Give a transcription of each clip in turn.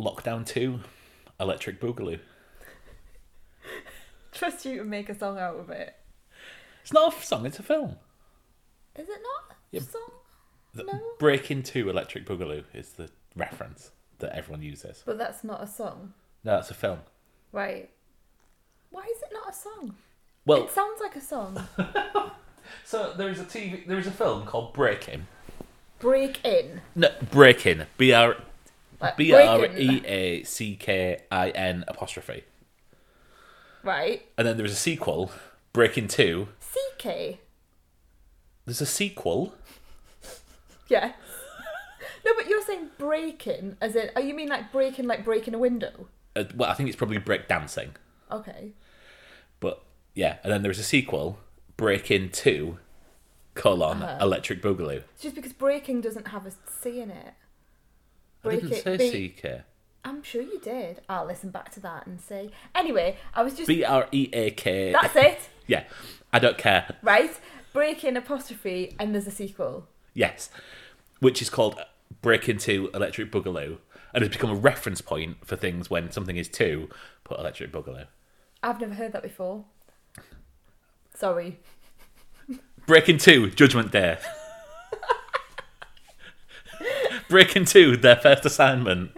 Lockdown 2, Electric Boogaloo. Trust you to make a song out of it. It's not a song, it's a film. Is it not? Yep. Song? The No. Breaking 2, Electric Boogaloo is the reference that everyone uses. But that's not a song. No, it's a film. Right. Why is it not a song? Well, It sounds like a song. so there is a TV, there is a film called Breaking. Break in. No, Breaking. B R Like B R. E A C K I N apostrophe. Right. And then there is a sequel, Breaking 2. CK. There's a sequel. Yeah. no, but you're saying breaking, as in, oh, you mean like breaking, like breaking a window? Uh, well, I think it's probably break dancing. Okay. But yeah, and then there's a sequel, Breaking 2, colon, Uh-huh. Electric Boogaloo. It's just because breaking doesn't have a C in it. I didn't say be- CK. I'm sure you did. I'll listen back to that and see. Anyway, I was just. B R E A K. That's it, Yeah, I don't care. right? Breaking apostrophe, and there's a sequel. Yes, which is called Breaking 2, Electric Boogaloo. And it's become a reference point for things when something is 2, put Electric Boogaloo. I've never heard that before. Sorry. Breaking 2, Judgment Day. Breaking 2, their first assignment.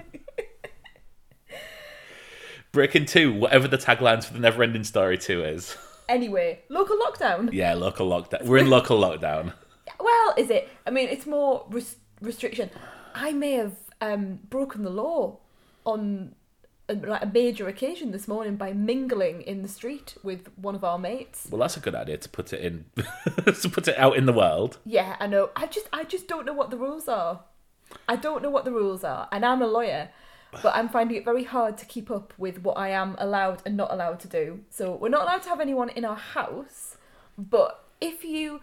Breaking 2, whatever the taglines for the Never Ending Story 2 is. Anyway, local lockdown. Yeah, local lockdown. We're in local lockdown. Well, is it? I mean, it's more res- restriction. I may have um, broken the law on a, like a major occasion this morning by mingling in the street with one of our mates. Well, that's a good idea to put it in, to put it out in the world. Yeah, I know. I just, I just don't know what the rules are. I don't know what the rules are, and I'm a lawyer, but I'm finding it very hard to keep up with what I am allowed and not allowed to do. So we're not allowed to have anyone in our house, but if you,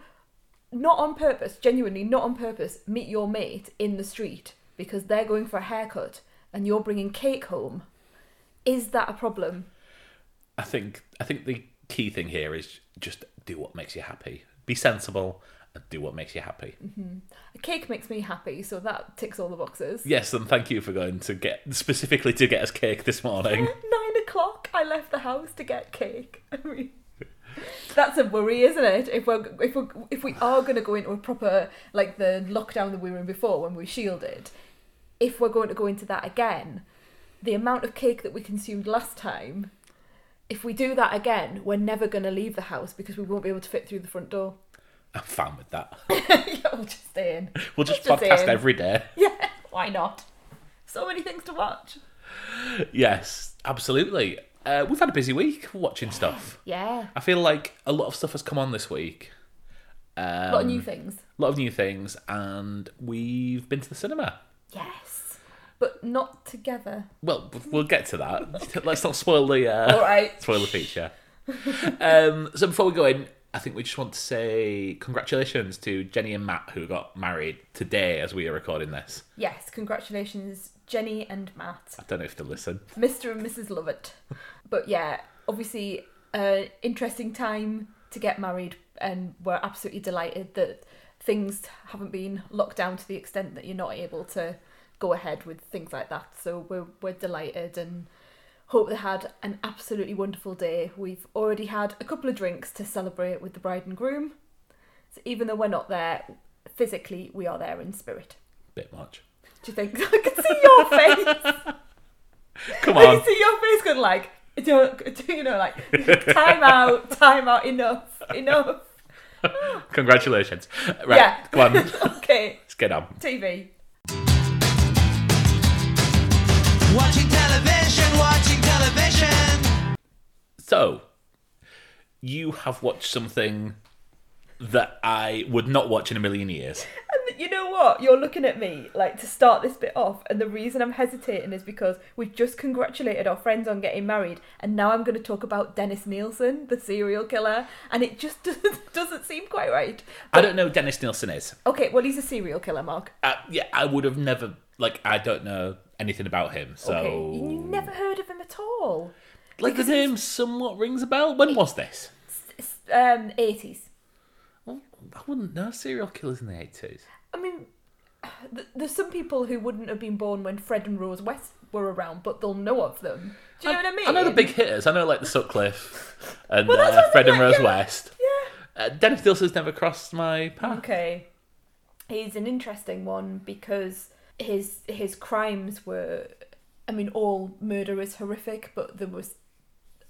not on purpose, genuinely not on purpose, meet your mate in the street because they're going for a haircut and you're bringing cake home, is that a problem? I think I think the key thing here is just do what makes you happy. Be sensible do what makes you happy. Mm-hmm. A cake makes me happy, so that ticks all the boxes. Yes, and thank you for going to get specifically to get us cake this morning. Nine o'clock, I left the house to get cake. I mean, that's a worry, isn't it? If we're if we if we are going to go into a proper like the lockdown that we were in before when we were shielded, if we're going to go into that again, the amount of cake that we consumed last time, if we do that again, we're never going to leave the house because we won't be able to fit through the front door. I'm fine with that. yeah, we'll just stay in. We'll just Just podcast in. every day. Yeah, why not? So many things to watch. Yes, absolutely. Uh, we've had a busy week watching stuff. Yeah, I feel like a lot of stuff has come on this week. Um, a lot of new things. a lot of new things, and we've been to the cinema. Yes, but not together. Well, we'll get to that. Let's not spoil the uh, All right. spoil the feature. um, so before we go in, I think we just want to say congratulations to Jenny and Matt who got married today as we are recording this. Yes, congratulations, Jenny and Matt, I don't know if they listen. Mr. and Mrs. Lovett. But yeah, obviously, an interesting time to get married, and we're absolutely delighted that things haven't been locked down to the extent that you're not able to go ahead with things like that. So we're we're delighted and hope they had an absolutely wonderful day. We've already had a couple of drinks to celebrate with the bride and groom. So even though we're not there physically, we are there in spirit. Bit much. Do you think I can see your face? Come I on. can see your face going like, don't, you know, like time out, time out, enough, enough. Congratulations. Right, Yeah. come on. Okay, Let's get on. TV. Watching television. So, you have watched something that I would not watch in a million years. And you know what? You're looking at me like to start this bit off, and the reason I'm hesitating is because we've just congratulated our friends on getting married, and now I'm going to talk about Dennis Nilsen, the serial killer, and it just doesn't, doesn't seem quite right. I don't know who Dennis Nilsen is. Okay, well, he's a serial killer, Mark. Uh, yeah, I would have never, like, I don't know anything about him. So, Okay, you never heard of him at all. like, the name somewhat rings a bell. When was this? Um, 80s. Well, I wouldn't know serial killers in the 80s. I mean, th- there's some people who wouldn't have been born when Fred and Rose West were around, but they'll know of them. Do you know what I mean? I know the big hitters. I know like the Sutcliffe and Well, uh, Fred and like, Rose yeah. West. Yeah. Uh, Dennis Nilsen's never crossed my path. Okay. He's an interesting one because his his crimes were I mean all murder is horrific, but there was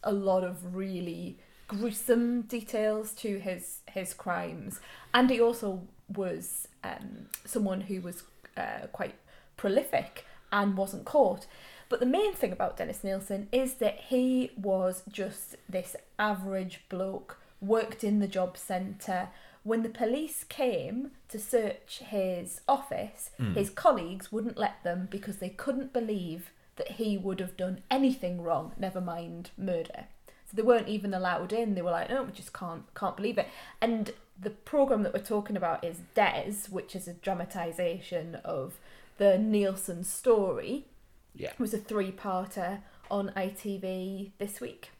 a lot of really gruesome details to his his crimes. And he also was um, someone who was uh, quite prolific and wasn't caught. But the main thing about Dennis Nilsen is that he was just this average bloke, worked in the job centre. When the police came to search his office, hmm. his colleagues wouldn't let them because they couldn't believe that he would have done anything wrong, never mind murder. So they weren't even allowed in. They were like, no, we just can't can't believe it. And the program that we're talking about is Des, which is a dramatisation of the Nilsen story. Yeah. It was a three-parter on ITV this week.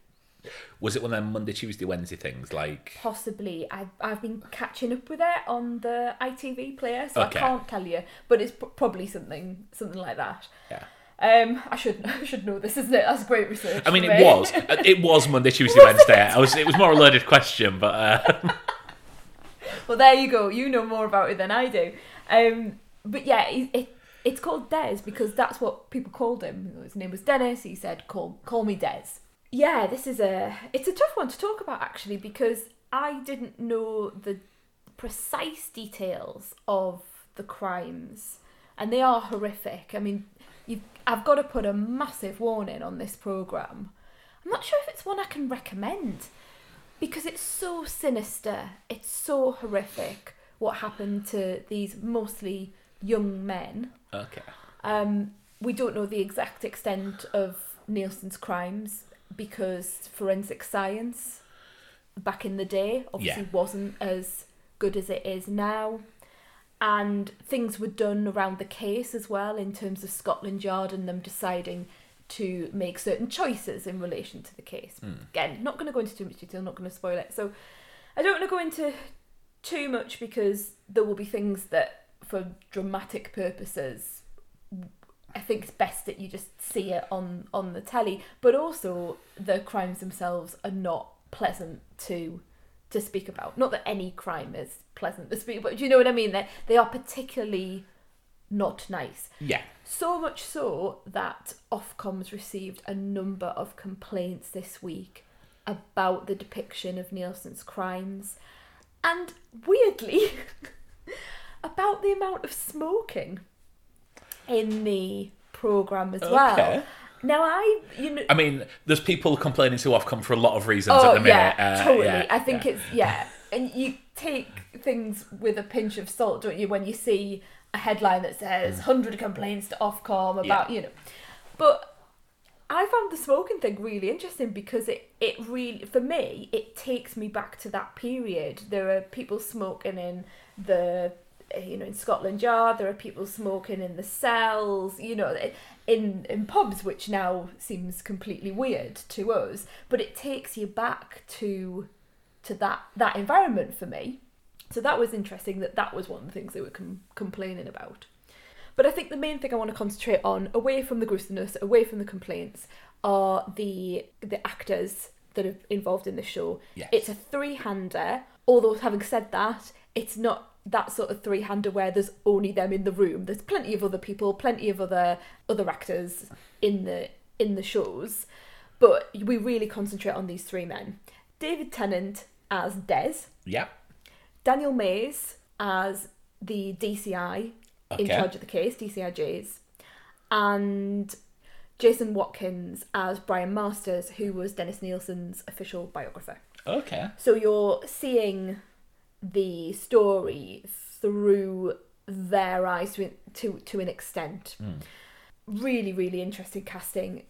Was it one of them Monday, Tuesday, Wednesday things? Like, Possibly, I've I've been catching up with it on the ITV player, so Okay. I can't tell you, but it's probably something something like that. yeah. Um, I should I should know this, isn't it? That's great research. I mean, it me. was. Uh, It was Monday, Tuesday, Wednesday. I was. It was more a loaded question, but uh, Well, there you go. You know more about it than I do. Um, but yeah, it, it it's called Des because that's what people called him. His name was Dennis. He said, "Call call me Des." Yeah, this is a it's a tough one to talk about actually because I didn't know the precise details of the crimes, and they are horrific. I mean, you I've got to put a massive warning on this program. I'm not sure if it's one I can recommend because it's so sinister, it's so horrific what happened to these mostly young men. okay. Um, we don't know the exact extent of Nilsen's crimes because forensic science back in the day obviously Yeah. wasn't as good as it is now. And things were done around the case as well in terms of Scotland Yard and them deciding to make certain choices in relation to the case. Hmm. Again, not going to go into too much detail, not going to spoil it. So I don't want to go into too much because there will be things that, for dramatic purposes, I think it's best that you just see it on on the telly. But also, the crimes themselves are not pleasant to to speak about. Not that any crime is pleasant to speak, but do you know what I mean? They they are particularly not nice. Yeah. So much so that Ofcom's received a number of complaints this week about the depiction of Nilsen's crimes, and weirdly, about the amount of smoking in the program as Okay. well. Now I, you know, I mean, there's people complaining to Ofcom for a lot of reasons oh at the minute. yeah, uh, totally. yeah, I think yeah. it's yeah, and you take things with a pinch of salt, don't you? When you see a headline that says "100 complaints to Ofcom about," Mm. Yeah. you know, but. I found the smoking thing really interesting because it, it really, for me, it takes me back to that period. There are people smoking in the, Eh, you know, in Scotland Yard. There are people smoking in the cells. You know, eh, in in pubs, which now seems completely weird to us. But it takes you back to to that that environment for me. So that was interesting. That that was one of the things they were com- complaining about. But I think the main thing I want to concentrate on, away from the gruesomeness, away from the complaints, are the the actors that are involved in the show. Yes. It's a three-hander. Although having said that, it's not that sort of three-hander where there's only them in the room. There's plenty of other people, plenty of other other actors in the in the shows. But we really concentrate on these three men. David Tennant as Des, Yeah. Daniel Mays as the DCI in charge of the case, DCI DCIJs, and Jason Watkins as Brian Masters, who was Dennis Nilsen's official biographer. Okay. So you're seeing the story through their eyes to to, to an extent. Hmm. Really, really interesting casting.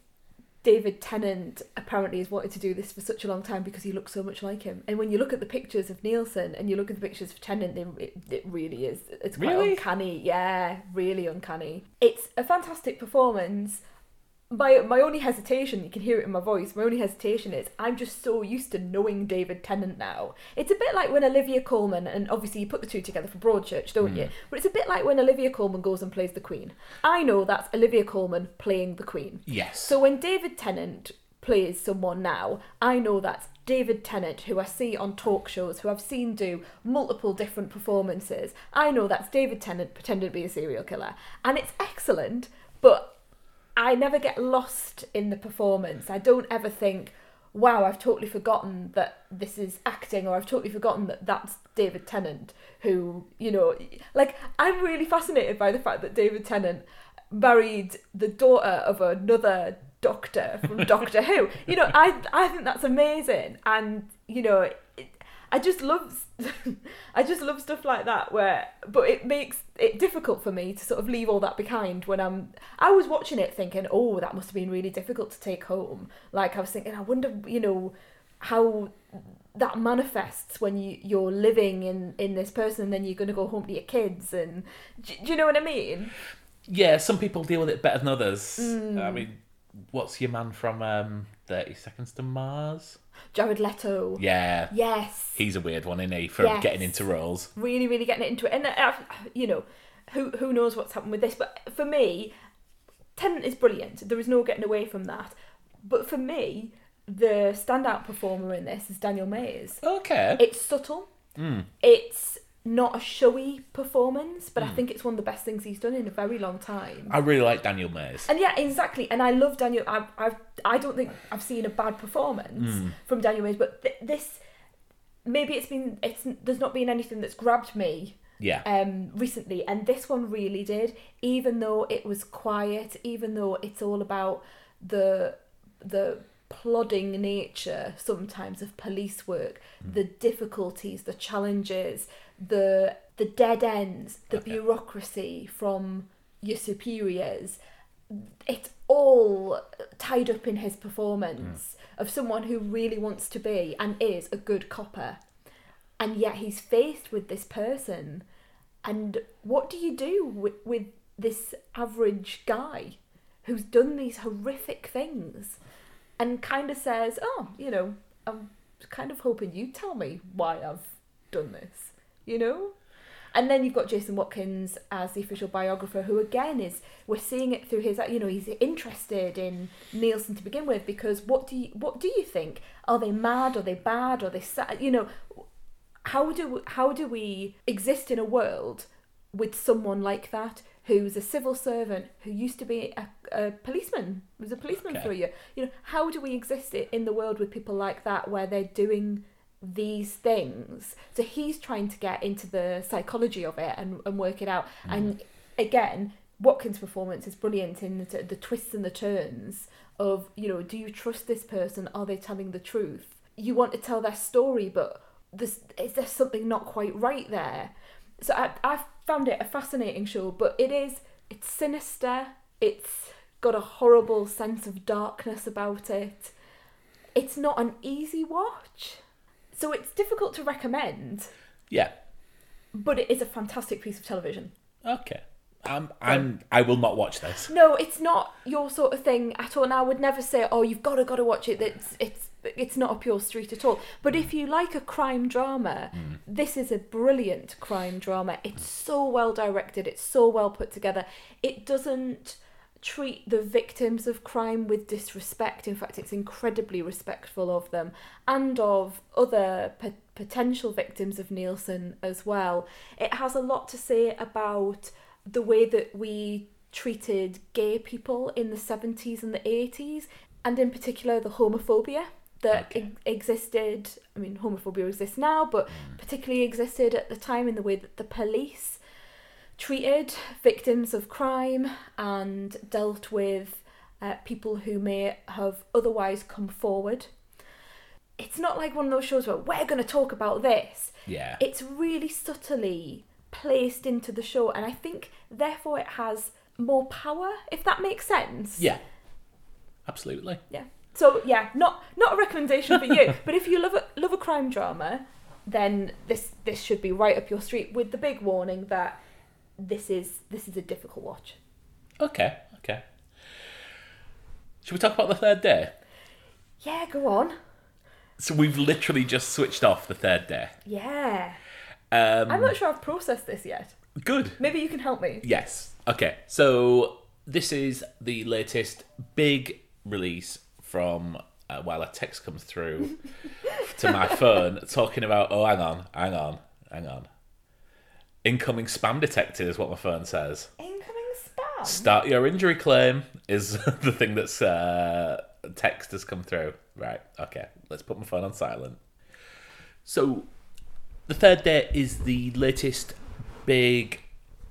David Tennant apparently has wanted to do this for such a long time because he looks so much like him. And when you look at the pictures of Nilsen and you look at the pictures of Tennant, it, it really is. It's quite Really? uncanny. Yeah, really uncanny. It's a fantastic performance. My my only hesitation, you can hear it in my voice. My only hesitation is I'm just so used to knowing David Tennant now. It's a bit like when Olivia Colman, and obviously you put the two together for Broadchurch, don't hmm. you? But it's a bit like when Olivia Colman goes and plays the Queen. I know that's Olivia Colman playing the Queen. Yes. So when David Tennant plays someone now, I know that's David Tennant, who I see on talk shows, who I've seen do multiple different performances. I know that's David Tennant pretending to be a serial killer. And it's excellent, but I never get lost in the performance. I don't ever think, wow, I've totally forgotten that this is acting, or I've totally forgotten that that's David Tennant, who, you know, like, I'm really fascinated by the fact that David Tennant married the daughter of another doctor from Doctor Who. You know, I I think that's amazing, and you know, it, I just love I just love stuff like that. Where, but it makes it difficult for me to sort of leave all that behind when I'm. I was watching it thinking, oh, that must have been really difficult to take home. Like I was thinking, I wonder, you know, how that manifests when you you're living in in this person and then you're going to go home to your kids and do, do you know what i mean yeah, some people deal with it better than others. Mm. I mean, what's your man from um, 30 Seconds to Mars? jared leto Yeah. yes He's a weird one, isn't he, for Yes. getting into roles. really, really getting into it. And uh, you know, who who knows what's happened with this? But for me, Tennant is brilliant. There is no getting away from that. But for me, the standout performer in this is Daniel Mays. Okay. It's subtle. It's not a showy performance, but I hmm. think it's one of the best things he's done in a very long time. I really like Daniel Mays. And yeah, exactly. And I love Daniel. I I I don't think I've seen a bad performance hmm. from Daniel Mays, but th- this maybe it's been it's there's not been anything that's grabbed me Yeah. um recently, and this one really did. Even though it was quiet, even though it's all about the the plodding nature sometimes of police work, hmm. the difficulties, the challenges, the the dead ends, the Okay. bureaucracy from your superiors. It's all tied up in his performance hmm. of someone who really wants to be and is a good copper. And yet he's faced with this person. And what do you do with, with this average guy who's done these horrific things and kind of says, Oh, you know, I'm kind of hoping you tell me why I've done this, you know? And then you've got Jason Watkins as the official biographer, who again is we're seeing it through his you know he's interested in Nilsen to begin with because what do you what do you think? Are they mad? Are they bad? Are they sad? You know how do how do we exist in a world with someone like that who's a civil servant who used to be a, a policeman was a policeman Okay. for a year you know how do we exist in the world with people like that where they're doing these things. So he's trying to get into the psychology of it and, and work it out. Mm. And again watkins performance is brilliant in the, the twists and the turns of you know do you trust this person? Are they telling the truth? You want to tell their story but there's, is there something not quite right there? So I, I found it a fascinating show but it is it's sinister. It's got a horrible sense of darkness about it. It's not an easy watch so it's difficult to recommend. Yeah. but it is a fantastic piece of television. Okay. I'm, I'm, I will not watch this. no it's not your sort of thing at all. And i would never say oh you've got to got to watch it. It's it's it's not up your street at all. But if mm. you like a crime drama mm. this is a brilliant crime drama. It's so well directed. It's so well put together. It doesn't treat the victims of crime with disrespect in fact it's incredibly respectful of them and of other po- potential victims of nilsen as well it has a lot to say about the way that we treated gay people in the 70s and the 80s, and in particular the homophobia that Okay. ex- existed. I mean, homophobia exists now, but particularly existed at the time in the way that the police treated victims of crime and dealt with uh, people who may have otherwise come forward. It's not like one of those shows where we're going to talk about this Yeah. it's really subtly placed into the show and i think therefore it has more power if that makes sense yeah. Absolutely. yeah so yeah not not a recommendation for you but if you love a love a crime drama then this this should be right up your street with the big warning that this is this is a difficult watch Okay. Okay. Should we talk about the third day? Yeah, go on. So we've literally just switched off the third day. Yeah. Um, I'm not sure I've processed this yet. good. Maybe you can help me. Yes. Okay. So this is the latest big release from uh, while a text comes through to my phone talking about. Oh, hang on, hang on, hang on. Incoming spam detected is what my phone says. Incoming spam. Start your injury claim is the thing that's uh, text has come through. Right. Okay. Let's put my phone on silent. So, the third day is the latest big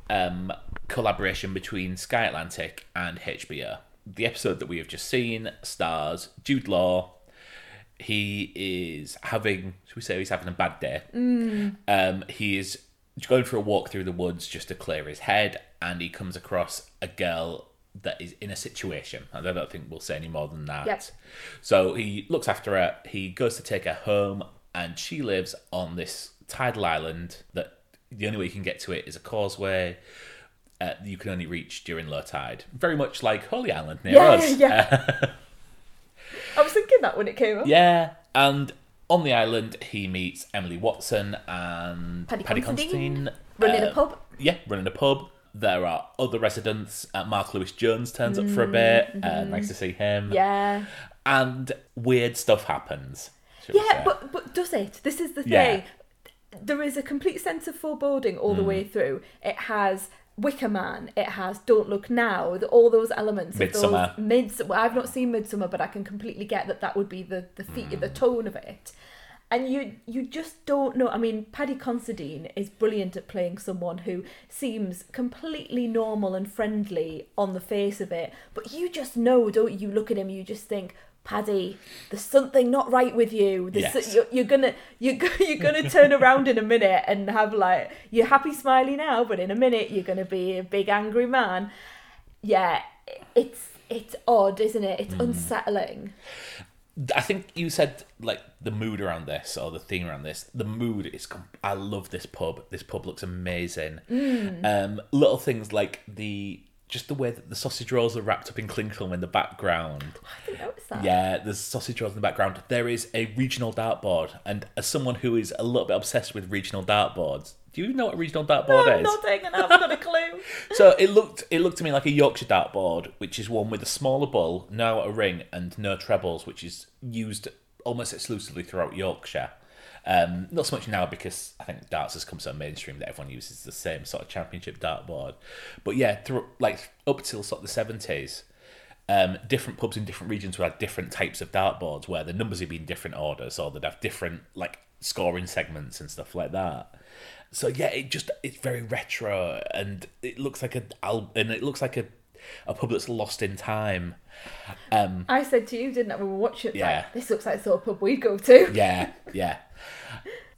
um, collaboration between Sky Atlantic and HBO. The episode that we have just seen stars Jude Law. He is having, should we say, he's having a bad day. Um, he is going for a walk through the woods just to clear his head, and he comes across a girl that is in a situation. And I don't think we'll say any more than that. Yep. So he looks after her. He goes to take her home, and she lives on this tidal island that the only way you can get to it is a causeway. Uh, you can only reach during low tide. Very much like Holy Island near Yeah, us. yeah. I was thinking that when it came up. Yeah, and on the island he meets Emily Watson and Paddy Paddy, Considine. Considine. Running a Uh, pub. Yeah, running a pub. There are other residents. Uh, Mark Lewis Jones turns up for a Mm, bit. Uh, mm-hmm. nice to see him. Yeah. And weird stuff happens. Yeah, but but does it? This is the thing. Yeah. There is a complete sense of foreboding all Mm. the way through. It has Wicker Man. It has Don't Look Now. The, all those elements. Midsommar. Of those mids. Well, I've not seen Midsommar, but I can completely get that that would be the the feet, Mm. the tone of it. And you you just don't know. I mean, Paddy Considine is brilliant at playing someone who seems completely normal and friendly on the face of it, but you just know, don't you? Look at him, you just think, Paddy, there's something not right with you. There's Yes. you're, you're gonna you're, you're gonna turn around in a minute and have like you're happy smiley now, but in a minute you're gonna be a big angry man. Yeah, it's it's odd, isn't it? Mm. It's unsettling. I think you said like the mood around this or the theme around this. The mood is. com- I love this pub. This pub looks amazing. Mm. Um, little things like the just the way that the sausage rolls are wrapped up in cling film in the background. I didn't notice that. Yeah, there's sausage rolls in the background. There is a regional dartboard, and as someone who is a little bit obsessed with regional dartboards, do you even know what a regional dartboard No, is? I'm not taking. I haven't got a clue. So it looked it looked to me like a Yorkshire dartboard, which is one with a smaller bull, now a ring, and no trebles, which is used almost exclusively throughout Yorkshire. Um, not so much now because I think darts has come so mainstream that everyone uses the same sort of championship dartboard. But yeah, through, like up till sort of the seventies, um, different pubs in different regions would have different types of dartboards where the numbers would be in different orders, or they'd have different like scoring segments and stuff like that. So yeah, it just it's very retro and it looks like a and it looks like a a pub that's lost in time. Um, I said to you, didn't I, we watched it? Yeah. Like, this looks like the sort of pub we'd go to. yeah, yeah.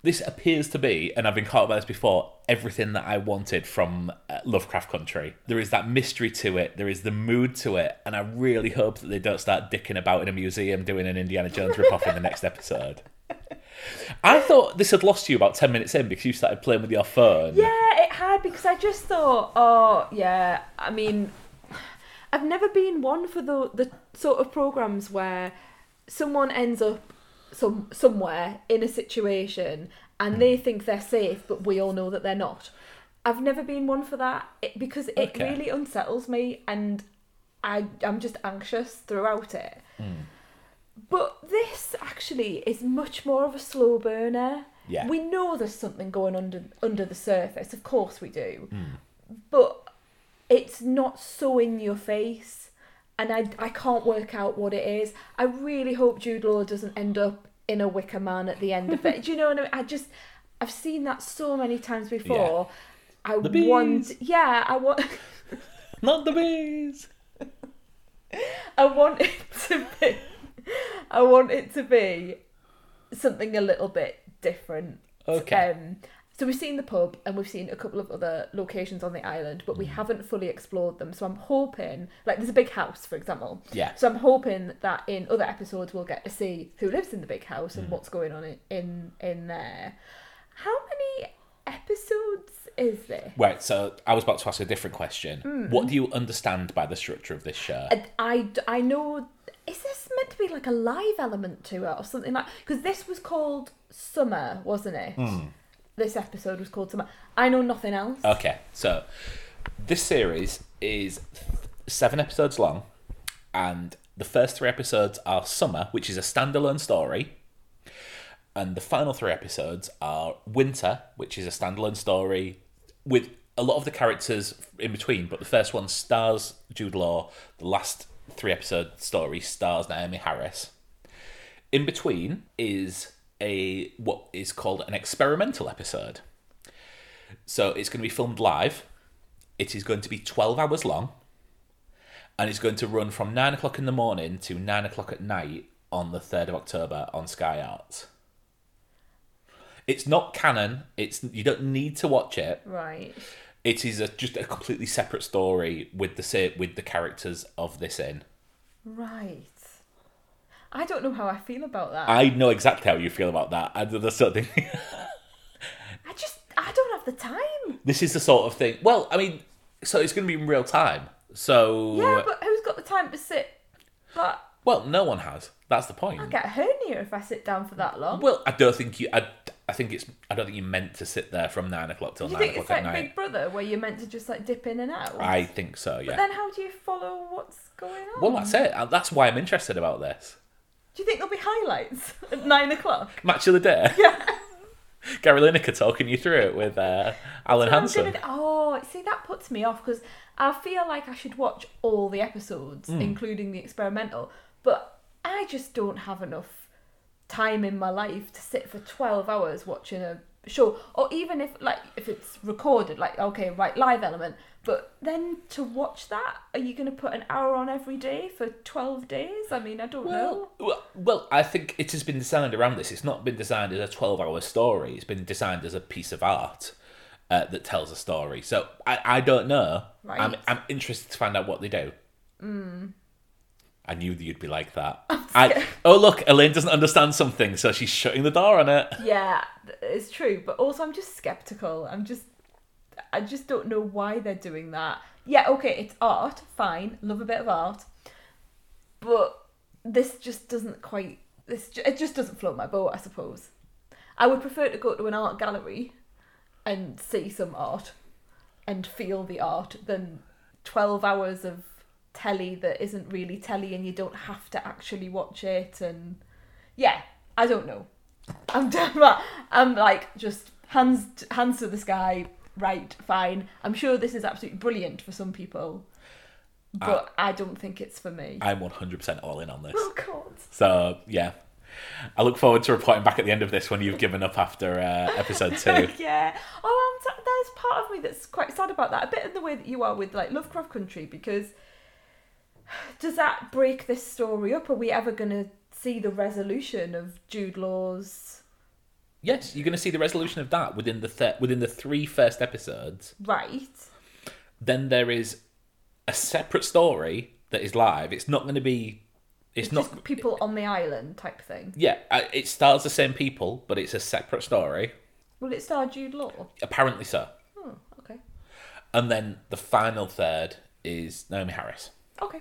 This appears to be, and I've been caught by this before, everything that I wanted from uh, Lovecraft Country. There is that mystery to it, there is the mood to it, and I really hope that they don't start dicking about in a museum doing an Indiana Jones ripoff in the next episode. I thought this had lost you about 10 minutes in because you started playing with your phone. Yeah, it had because I just thought, oh yeah. I mean, I've never been one for the the sort of programs where someone ends up some somewhere in a situation and they hmm. think they're safe, but we all know that they're not. I've never been one for that it, because it Okay. really unsettles me, and I I'm just anxious throughout it. Hmm. But this actually is much more of a slow burner. Yeah. We know there's something going under under the surface, of course we do. Hmm. But it's not so in your face and I, I can't work out what it is. I really hope Jude Law doesn't end up in a wicker man at the end of it. do you know what I mean? I just I've seen that so many times before. I The want yeah, I want Not the bees! I want it to be I want it to be something a little bit different. Okay. Um, so we've seen the pub and we've seen a couple of other locations on the island, but we mm. haven't fully explored them. So I'm hoping, like, there's a big house, for example. Yeah. So I'm hoping that in other episodes we'll get to see who lives in the big house and mm. what's going on in in, in there. How many episodes is there? Right, so I was about to ask a different question. Mm. What do you understand by the structure of this show? And I, I know is this meant to be like a live element to it or something like? Because this was called Summer, wasn't it? Hmm. This episode was called Summer. I know nothing else. Okay, so this series is seven episodes long, and the first three episodes are Summer, which is a standalone story, and the final three episodes are Winter, which is a standalone story with a lot of the characters in between. But the first one stars Jude Law. The last three episode story stars Naomie Harris. In between is a what is called an experimental episode. So it's going to be filmed live. It is going to be 12 hours long. And it's going to run from 9 o'clock in the morning to 9 o'clock at night on the 3rd of October on Sky Arts. It's not canon. It's You don't need to watch it. Right. It is a, just a completely separate story with the with the characters of this in. Right. I don't know how I feel about that. I know exactly how you feel about that. I, the sort of thing. I just I don't have the time. this is the sort of thing. Well, I mean, so it's going to be in real time. So Yeah, but who's got the time to sit? But well, no one has. That's the point. I get a hernia if I sit down for that long. Well, I don't think you. I, I think it's. I don't think you're meant to sit there from nine o'clock till you nine think it's o'clock like at night. Big Brother where you're meant to just like dip in and out? I think so. Yeah. But then how do you follow what's going on? Well, that's it. That's why I'm interested about this Do you think there'll be highlights at nine o'clock? match of the day. Yeah. Gary Lineker talking you through it with uh, Alan I'm Hansen. oh, see, that puts me off because I feel like I should watch all the episodes, Hmm. including the experimental, but I just don't have enough time in my life to sit for 12 hours watching a show or even if like if it's recorded like okay right live element but then to watch that are you going to put an hour on every day for 12 days i mean i don't know Well, well, well, I think it has been designed around this. It's not been designed as a 12 hour story, it's been designed as a piece of art uh, that tells a story. So I, I don't know. I'm, I'm interested to find out what they do. I knew that you'd be like that. I, oh, look, Elaine doesn't understand something, so she's shutting the door on it. Yeah, it's true, but also I'm just skeptical. I'm just I just don't know why they're doing that. Yeah, okay, it's art, fine. Love a bit of art. But this just doesn't quite this it just doesn't float my boat, I suppose. I would prefer to go to an art gallery and see some art and feel the art than 12 hours of telly that isn't really telly and you don't have to actually watch it and yeah, I don't know. I'm done. I'm like just hands hands to the sky. Right, fine. I'm sure this is absolutely brilliant for some people, but I don't think it's for me. I'm 100% all in on this. oh God. So, yeah. I look forward to reporting back at the end of this when you've given up after uh, episode two. yeah. Oh, I'm sa- there's part of me that's quite sad about that. A bit in the way that you are with like Lovecraft Country, because does that break this story up? Are we ever going to see the resolution of Jude Law's Yes, you're going to see the resolution of that within the th- within the three first episodes. right? Then there is a separate story that is live. It's not going to be. It's, It's not. people on the island type thing. Yeah, it stars the same people, but it's a separate story. Will it star Jude Law? Apparently so. Oh, okay. And then the final third is Naomie Harris. Okay.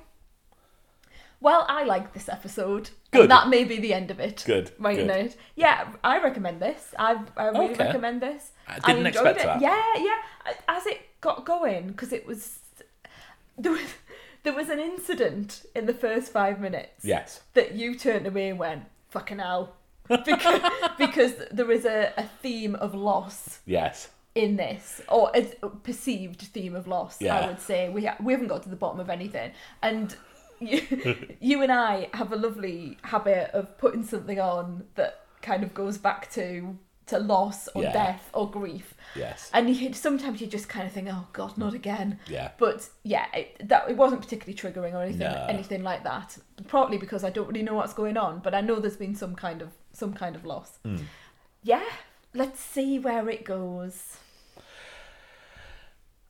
Well, I like this episode. Good. And that may be the end of it. Good, Right good. now. Yeah, I recommend this. I, I really Okay. recommend this. I didn't enjoyed expect it. that. Yeah, yeah. As it got going, because it was there was there was an incident in the first five minutes Yes. that you turned away and went fucking hell because because there is a, a theme of loss Yes. in this, or a perceived theme of loss. Yeah. I would say we ha- we haven't got to the bottom of anything, and you, you and I have a lovely habit of putting something on that kind of goes back to to loss or Yeah. death or grief, Yes. and you, sometimes you just kind of think, oh God, not again. Yeah. But yeah, it, that it wasn't particularly triggering or anything No. anything like that. Partly because I don't really know what's going on, but I know there's been some kind of some kind of loss. Hmm. Yeah, let's see where it goes.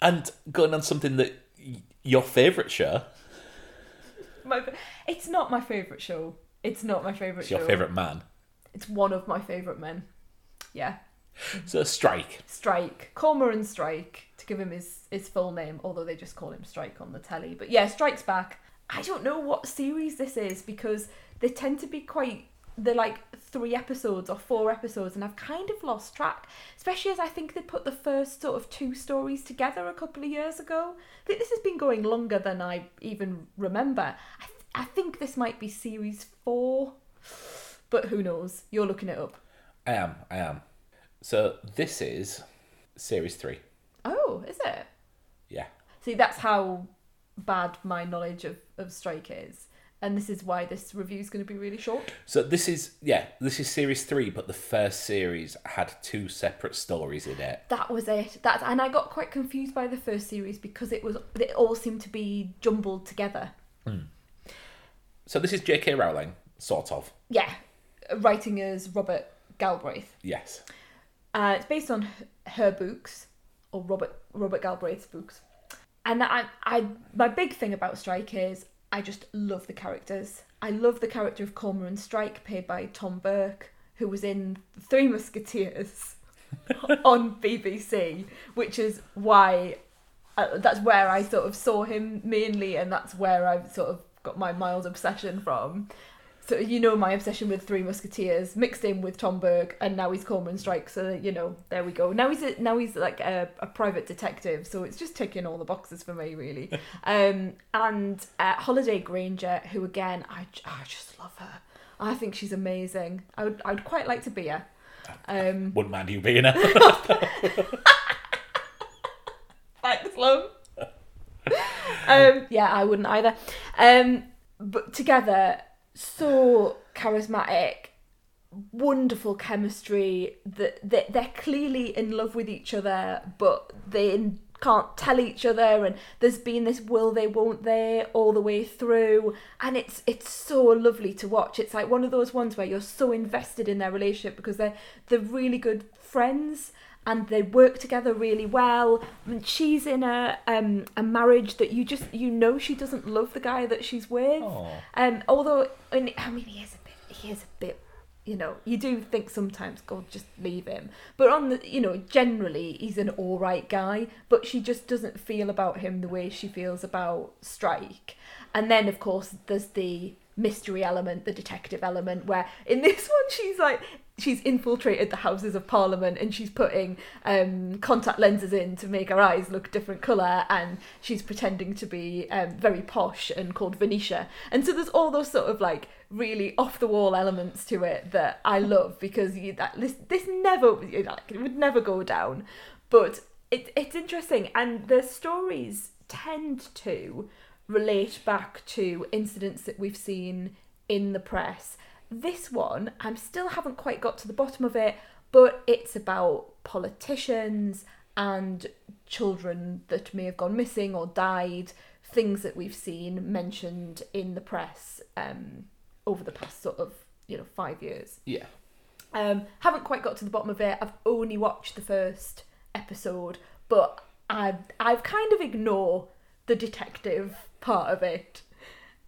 And going on something that your favourite show, My, it's not my favorite show. It's not my favorite it's show. your favourite man. It's one of my favorite men. Yeah, So Strike. Strike, Cormoran Strike, to give him his his full name, although they just call him Strike on the telly. But yeah, Strike's back, I don't know what series this is because they tend to be quite they're like three episodes or four episodes and I've kind of lost track especially as I think they put the first sort of two stories together a couple of years ago I think this has been going longer than I even remember I, th- I think this might be series four but who knows you're looking it up I am, I am. So this is series three. oh is it Yeah. see that's how bad my knowledge of, of Strike is and this is why this review is going to be really short So this is yeah, this is series three, but the first series had two separate stories in it. that was it that and i got quite confused by the first series because it was it all seemed to be jumbled together So this is J.K. Rowling, sort of. yeah writing as robert galbraith Yes. uh, it's based on her books or robert robert galbraith's books and i i my big thing about strike is i just love the characters i love the character of cormoran strike played by tom burke who was in three musketeers on bbc which is why uh, that's where I sort of saw him mainly, and that's where I've sort of got my mild obsession from. So you know my obsession with Three Musketeers mixed in with Tom Burke, and now he's Cormoran Strike. So you know, there we go. Now he's a, now he's like a, a private detective. So it's just ticking all the boxes for me, really. um, and uh, Holliday Grainger, who again, I, I just love her. I think she's amazing. I would I would quite like to be her. Um, Wouldn't mind you being a Thanks, love. um, yeah, I wouldn't either. Um, but together, so charismatic, wonderful chemistry. That they, they're clearly in love with each other, but they can't tell each other. And there's been this will they, won't they, all the way through, and it's it's so lovely to watch. It's like one of those ones where you're so invested in their relationship because they're they're really good friends and they work together really well. And she's in a um a marriage that you just you know she doesn't love the guy that she's with. Aw. Um, although and, I mean he is a bit he is a bit you know you do think sometimes God just leave him, but on the you know generally he's an all right guy, but she just doesn't feel about him the way she feels about Strike. And then of course there's the mystery element, the detective element, where in this one she's like she's infiltrated the Houses of Parliament and she's putting um, contact lenses in to make her eyes look a different colour and she's pretending to be um, very posh and called Venetia. And so there's all those sort of like really off the wall elements to it that I love because you, that this, this never you know, like, it would never go down. But it, it's interesting and the stories tend to relate back to incidents that we've seen in the press. This one, I still haven't quite got to the bottom of it, but it's about politicians and children that may have gone missing or died, things that we've seen mentioned in the press um, over the past sort of you know five years. Yeah. Um, haven't quite got to the bottom of it. I've only watched the first episode, but I've I've kind of ignore the detective part of it.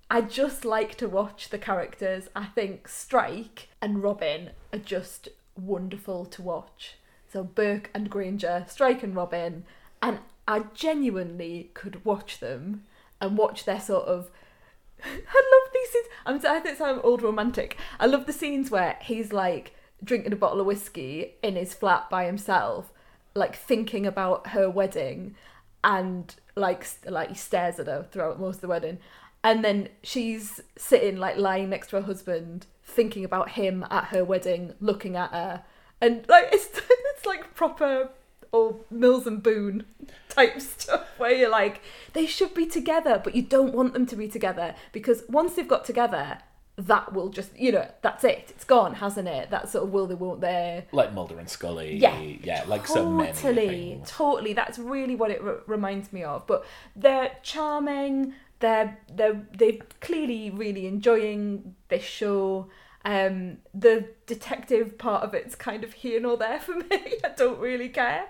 I just like to watch the characters. I think Strike and Robin are just wonderful to watch. So Burke and Grainger, Strike and Robin, and I genuinely could watch them and watch their sort of I love these scenes. I'm, I think I'm old romantic. I love the scenes where he's like drinking a bottle of whiskey in his flat by himself, like thinking about her wedding, and like like he stares at her throughout most of the wedding, and then she's sitting like lying next to her husband, thinking about him at her wedding, looking at her, and like it's it's like proper or Mills and Boon type stuff where you're like, they should be together, but you don't want them to be together because once they've got together, that will just, you know, that's it. It's gone, hasn't it? That sort of will they won't they. Like Mulder and Scully. Yeah, Yeah, like so many totally, things. totally. That's really what it re- reminds me of. But they're charming. They're they're they're clearly really enjoying this show. Um, the detective part of it's kind of here nor there for me. I don't really care,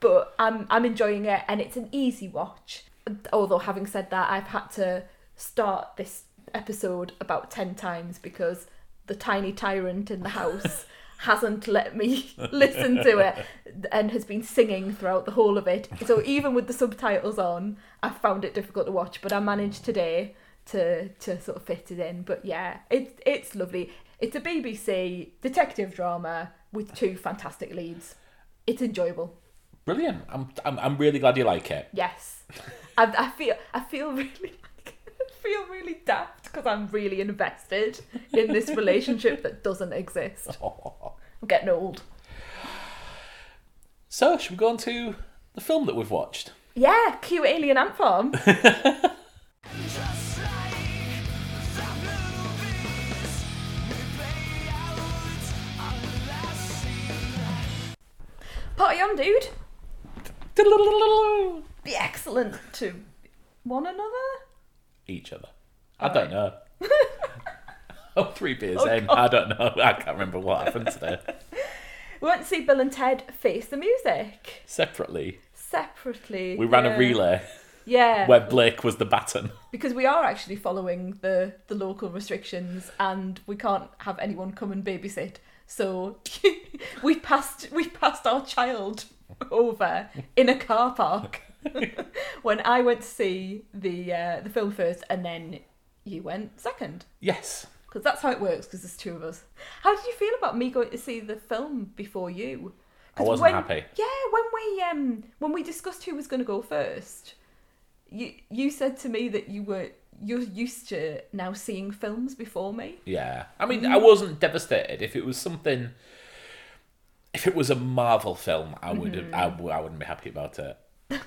but I'm I'm enjoying it, and it's an easy watch. Although having said that, I've had to start this episode about ten times because the tiny tyrant in the house hasn't let me listen to it and has been singing throughout the whole of it. So even with the subtitles on, I found it difficult to watch, but I managed today to to sort of fit it in. But yeah, it it's lovely. It's a BBC detective drama with two fantastic leads. It's enjoyable. Brilliant. I'm, I'm, I'm really glad you like it. Yes, I, I feel I feel really like, I feel really daft because I'm really invested in this relationship that doesn't exist. I'm getting old. So, should we go on to the film that we've watched? Yeah, cute alien ant farm. Just like the movies we play out on the last scene. Party on, dude. Be excellent to one another. Each other. I don't know. oh, three beers Oh, in. I don't know. I can't remember what happened today. We went to see Bill and Ted Face the Music Separately, separately. we ran yeah. a relay Yeah, where Blake was the baton. because we are actually following the the local restrictions, and we can't have anyone come and babysit. So we passed we passed our child over in a car park when I went to see the uh, the film first, and then you went second. Yes. Because that's how it works. Because there's two of us. How did you feel about me going to see the film before you? I wasn't when- happy. Yeah, when we um when we discussed who was going to go first, you you said to me that you were you're used to now seeing films before me. Yeah. I mean, I wasn't devastated. If it was something, if it was a Marvel film, I would Mm-hmm. I, I wouldn't be happy about it.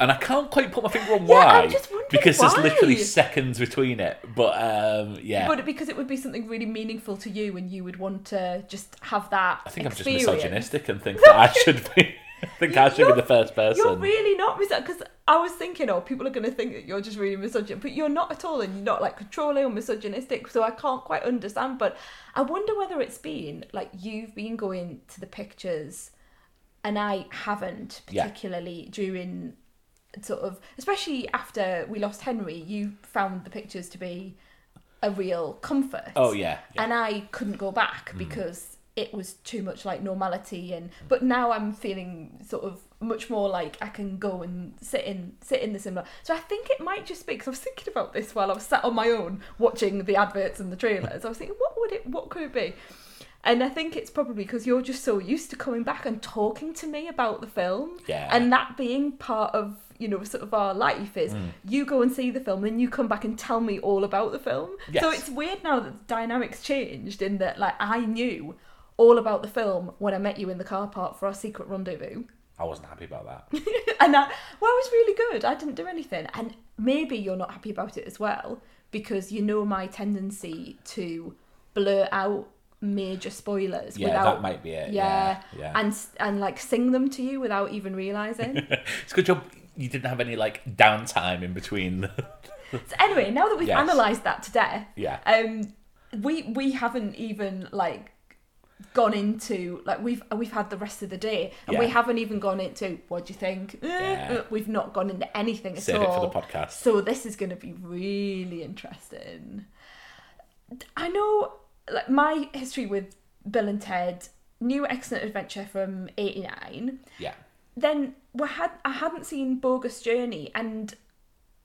And I can't quite put my finger on Yeah, why, I'm just wondering because there's literally seconds between it. But um, yeah, But because it would be something really meaningful to you, and you would want to just have that. I think I'm just misogynistic and think that I should be. I think I should be the first person. You're really not because I was thinking, oh, people are going to think that you're just really misogynistic, but you're not at all, and you're not like controlling or misogynistic. So I can't quite understand. But I wonder whether it's been like you've been going to the pictures, and I haven't Yeah. particularly during sort of, especially after we lost Henry. You found the pictures to be a real comfort. Oh yeah, yeah. and I couldn't go back mm. because it was too much like normality and but now I'm feeling sort of much more like I can go and sit in sit in the cinema. So I think it might just be because I was thinking about this while I was sat on my own watching the adverts and the trailers. I was thinking, what would it what could it be? And I think it's probably because you're just so used to coming back and talking to me about the film, Yeah. and that being part of you know sort of our life is Mm. you go and see the film, then you come back and tell me all about the film. So it's weird now that the dynamics changed in that like I knew all about the film when I met you in the car park for our secret rendezvous. I wasn't happy about that. And I, well, it was really good. I didn't do anything. And maybe you're not happy about it as well because you know my tendency to blur out major spoilers Yeah, without that might be it. yeah, Yeah, yeah. and and like sing them to you without even realizing. It's a good job you didn't have any like downtime in between. So anyway, now that we've Yes. analysed that to death, yeah. um we we haven't even like gone into like we've we've had the rest of the day and we haven't even gone into what do you think Eh, Yeah. uh, we've not gone into anything at Save all it for the podcast. so this is going to be really interesting i know like my history with bill and ted new excellent adventure from 89 Yeah. Then we had I hadn't seen Bogus Journey, and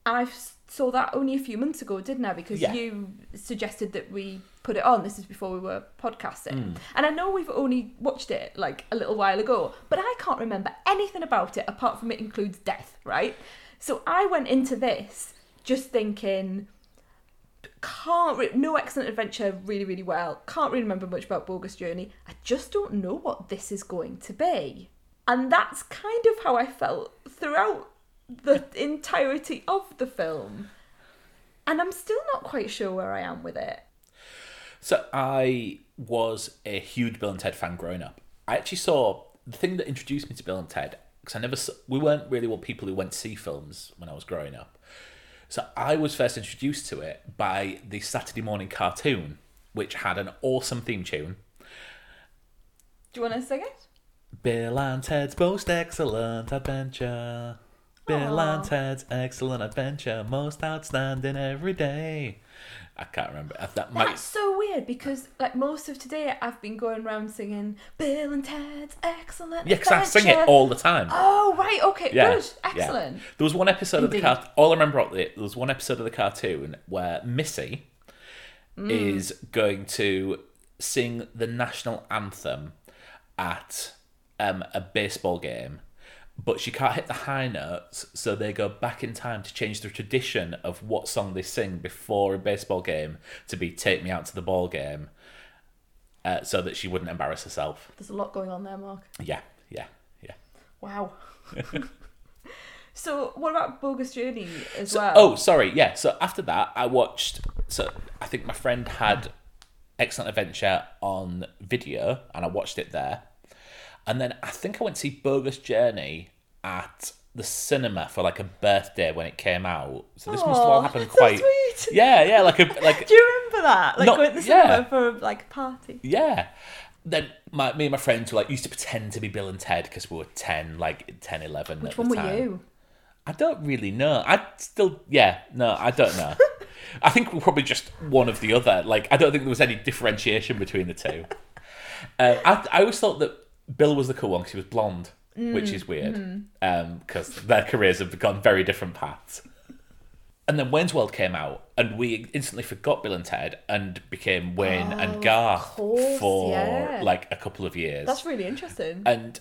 I saw that only a few months ago, didn't I? Because Yeah. you suggested that we put it on. This is before we were podcasting, Mm. and I know we've only watched it like a little while ago, but I can't remember anything about it apart from it includes death, right? So I went into this just thinking. Can't re- no excellent adventure really really well. Can't really remember much about Bogus Journey. I just don't know what this is going to be. And that's kind of how I felt throughout the entirety of the film. And I'm still not quite sure where I am with it. So I was a huge Bill and Ted fan growing up. I actually saw the thing that introduced me to Bill and Ted because I never saw, we weren't really what people who went to see films when I was growing up. So I was first introduced to it by the Saturday morning cartoon, which had an awesome theme tune. Do you want to sing it? Bill and Ted's most excellent adventure. Bill Aw. and Ted's Excellent Adventure, most outstanding every day. I can't remember. That might. That's so weird because like most of today I've been going around singing Bill and Ted's Excellent Yeah, because I sing it Adventure." all the time. Oh right, okay, Yeah, good, yeah. excellent. There was one episode of the Indeed. car. All I remember about it, there was one episode of the cartoon where Missy Mm. is going to sing the national anthem at um, a baseball game, but she can't hit the high notes, so they go back in time to change the tradition of what song they sing before a baseball game to be "Take Me Out to the Ball Game," uh, so that she wouldn't embarrass herself. There's a lot going on there, Mark. Yeah, yeah, yeah. Wow. so what about Bogus Journey as So- well? Oh, sorry. Yeah. So after that, I watched. So I think my friend had Excellent Adventure on video, and I watched it there. And then I think I went to see Bogus Journey at the cinema for like a birthday when it came out. So this must have all happened quite. sweet. Yeah, yeah, like a like Do you remember that? Like No, going to the cinema yeah. for like a party. yeah. Then my, me and my friends were like used to pretend to be Bill and Ted because we were 10, like 10, 11 Which one were you? I don't really know. I still, yeah, no, I don't know. I think we're probably just one of the other. Like, I don't think there was any differentiation between the two. Uh, I, I always thought that Bill was the cool one because he was blonde, which is mm, weird mm-hmm. um, because their careers have gone very different paths. And then Wayne's World came out, and we instantly forgot Bill and Ted and became Wayne and oh, Garth course, for yeah. like a couple of years. That's really interesting. And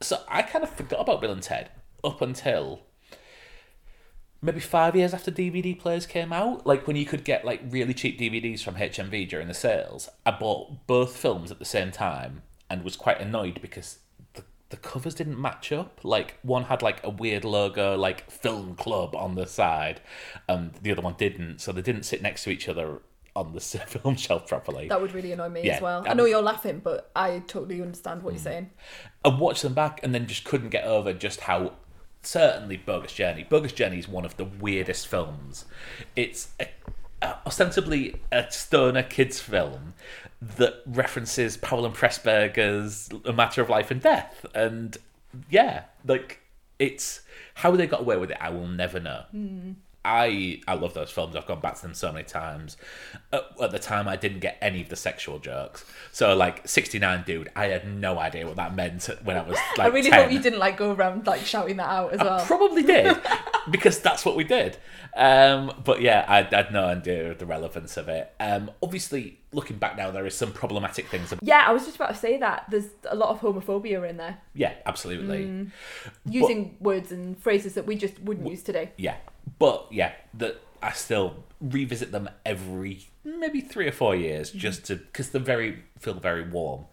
so I kind of forgot about Bill and Ted up until maybe five years after DVD players came out. Like when you could get like really cheap DVDs from HMV during the sales. I bought both films at the same time and was quite annoyed because the, the covers didn't match up. Like one had like a weird logo, like Film Club on the side, and the other one didn't. So they didn't sit next to each other on the film shelf properly. that would really annoy me Yeah, as well. I um, know you're laughing, but I totally understand what you're saying. I watched them back and then just couldn't get over just how certainly Bogus Journey. Bogus Journey is one of the weirdest films. It's a, ostensibly a stoner kids film that references Powell and Pressburger's A Matter of Life and Death, and yeah, like it's how they got away with it. I will never know. Hmm. I I love those films. I've gone back to them so many times. At, at the time, I didn't get any of the sexual jokes. So, like sixty nine, dude, I had no idea what that meant when I was like. I really 10. hope you didn't like go around like shouting that out as well. Probably did because that's what we did. Um, but yeah, I, I had no idea of the relevance of it. Um, obviously, looking back now, there is some problematic things. About, yeah, I was just about to say that there's a lot of homophobia in there, yeah, absolutely. Mm. using words and phrases that we just wouldn't use today. Yeah, but yeah, that I still revisit them every maybe three or four years Mm-hmm. just to because they very feel very warm,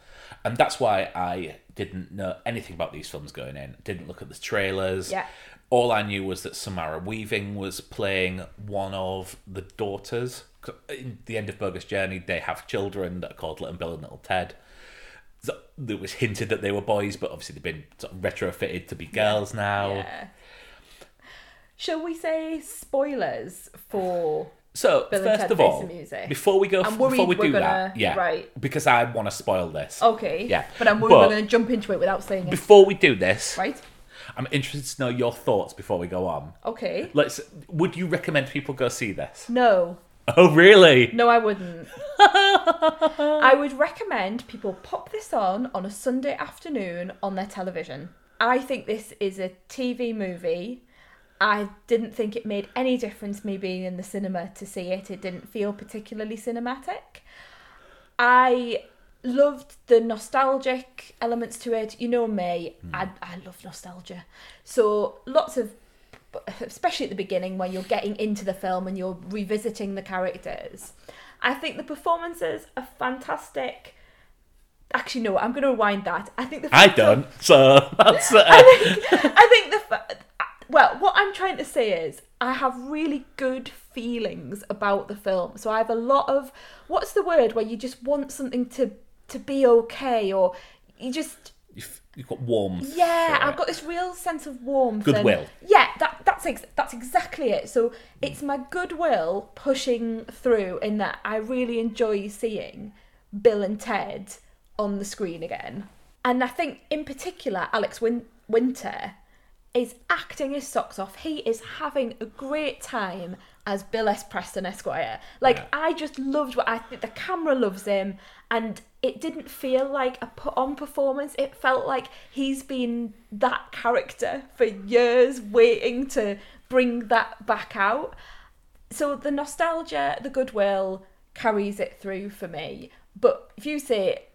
and that's why I didn't know anything about these films going in. Didn't look at the trailers. Yeah. All I knew was that Samara Weaving was playing one of the daughters. In the end of Bogus Journey, they have children that are called Little Bill and Little Ted. It was hinted that they were boys, but obviously they've been sort of retrofitted to be girls now. Yeah. Shall we say spoilers for? So Bill first of all, before we go, I'm worried before we do gonna- that, yeah, right. because I want to spoil this. Okay. Yeah, But I'm worried but- we're going to jump into it without saying it. Before we do this, Right. I'm interested to know your thoughts before we go on. Okay. Let's. Would you recommend people go see this? No. Oh, really? No, I wouldn't. I would recommend people pop this on on a Sunday afternoon on their television. I think this is a TV movie. I didn't think it made any difference me being in the cinema to see it. It didn't feel particularly cinematic. I loved the nostalgic elements to it. You know me, I, I love nostalgia. So lots of, especially at the beginning when you're getting into the film and you're revisiting the characters. I think the performances are fantastic. Actually, no, I'm going to rewind that. I think the I don't. So that's. Uh, I think the fa- well, what I'm trying to say is I have really good feelings about the film. So I have a lot of what's the word where you just want something to to be okay or you just you've, you've got warmth. yeah, I've it. got this real sense of warmth. Goodwill. And, yeah, that that's ex- that's exactly it. So it's my goodwill pushing through in that I really enjoy seeing Bill and Ted on the screen again. And I think in particular Alex Win- Winter is acting his socks off. He is having a great time as Bill S. Preston Esquire. Like Yeah. I just loved what I think the camera loves him and it didn't feel like a put on performance. It felt like he's been that character for years waiting to bring that back out. So the nostalgia, the goodwill carries it through for me. But if you say,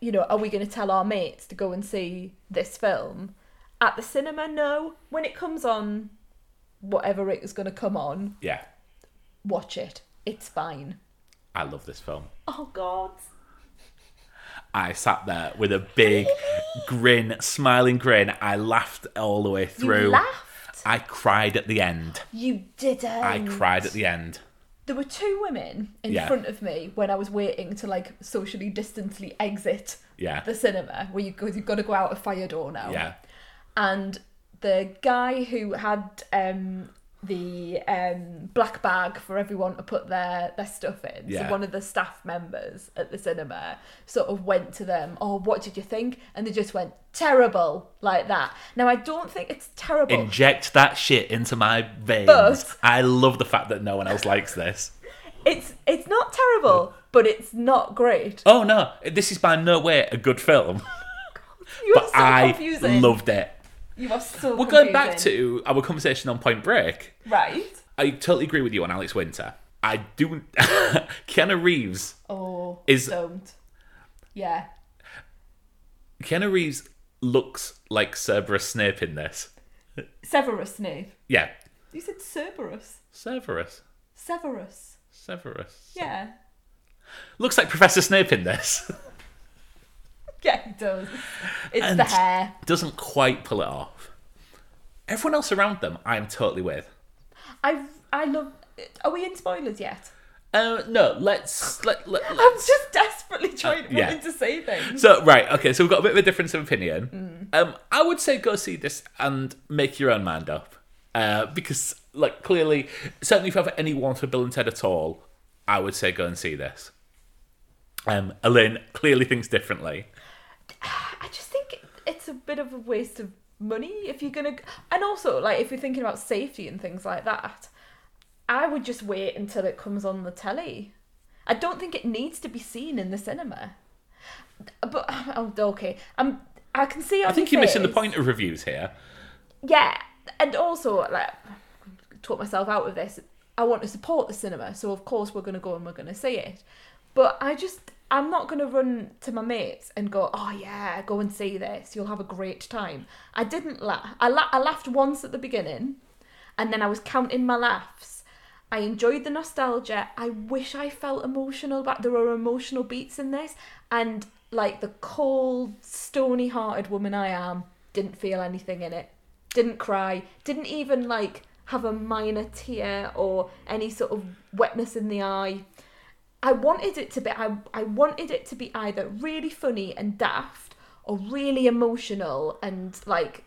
you know, are we going to tell our mates to go and see this film? At the cinema, no. When it comes on, whatever it is going to come on, Yeah, watch it. It's fine. I love this film. Oh, God. I sat there with a big grin, smiling grin. I laughed all the way You through. laughed. I cried at the end. You didn't. I cried at the end. There were two women in Yeah. front of me when I was waiting to like socially distantly exit Yeah. the cinema, where you go, you've got to go out a fire door now. Yeah. And the guy who had um, the um, black bag for everyone to put their, their stuff in, Yeah. so one of the staff members at the cinema sort of went to them, oh, what did you think? And they just went, terrible, like that. Now, I don't think it's terrible. Inject that shit into my veins. But- I love the fact that no one else likes this. it's it's not terrible, but it's not great. Oh no, this is by no way a good film, but so I loved it. You are so We're going back to our conversation on Point Break. right. I totally agree with you on Alex Winter. I do. Keanu Reeves. Oh, Is- don't. Yeah, Keanu Reeves looks like Cerberus Snape in this. Severus Snape. Yeah, You said Cerberus. Cerberus. Severus. Severus. Yeah. Looks like Professor Snape in this. Yeah, it does. It's And- the hair. Doesn't quite pull it off. Everyone else around them, I am totally with. I I love. Are we in spoilers yet? Uh, no, let's let, let I'm let's. just desperately trying yeah. wanting to say things. So right, okay, so we've got a bit of a difference of opinion. Mm. Um, I would say go see this and make your own mind up, uh, because like clearly, certainly if you have any want for Bill and Ted at all, I would say go and see this. Um, Elaine clearly thinks differently. I just think it's a bit of a waste of money if you're gonna. And also, like, if you're thinking about safety and things like that, I would just wait until it comes on the telly. I don't think it needs to be seen in the cinema. But oh, okay, I'm. I can see. I think your you're missing the point of reviews here. Yeah, and also like talk myself out of this. I want to support the cinema, so of course we're going to go and we're going to see it. But I just I'm not going to run to my mates and go, "Oh yeah, go and see this. You'll have a great time." I didn't laugh. I, la- I laughed once at the beginning, and then I was counting my laughs. I enjoyed the nostalgia. I wish I felt emotional, but there are emotional beats in this, and like the cold, stony-hearted woman I am, didn't feel anything in it. Didn't cry. Didn't even like have a minor tear or any sort of wetness in the eye. I wanted it to be. I, I wanted it to be either really funny and daft or really emotional and like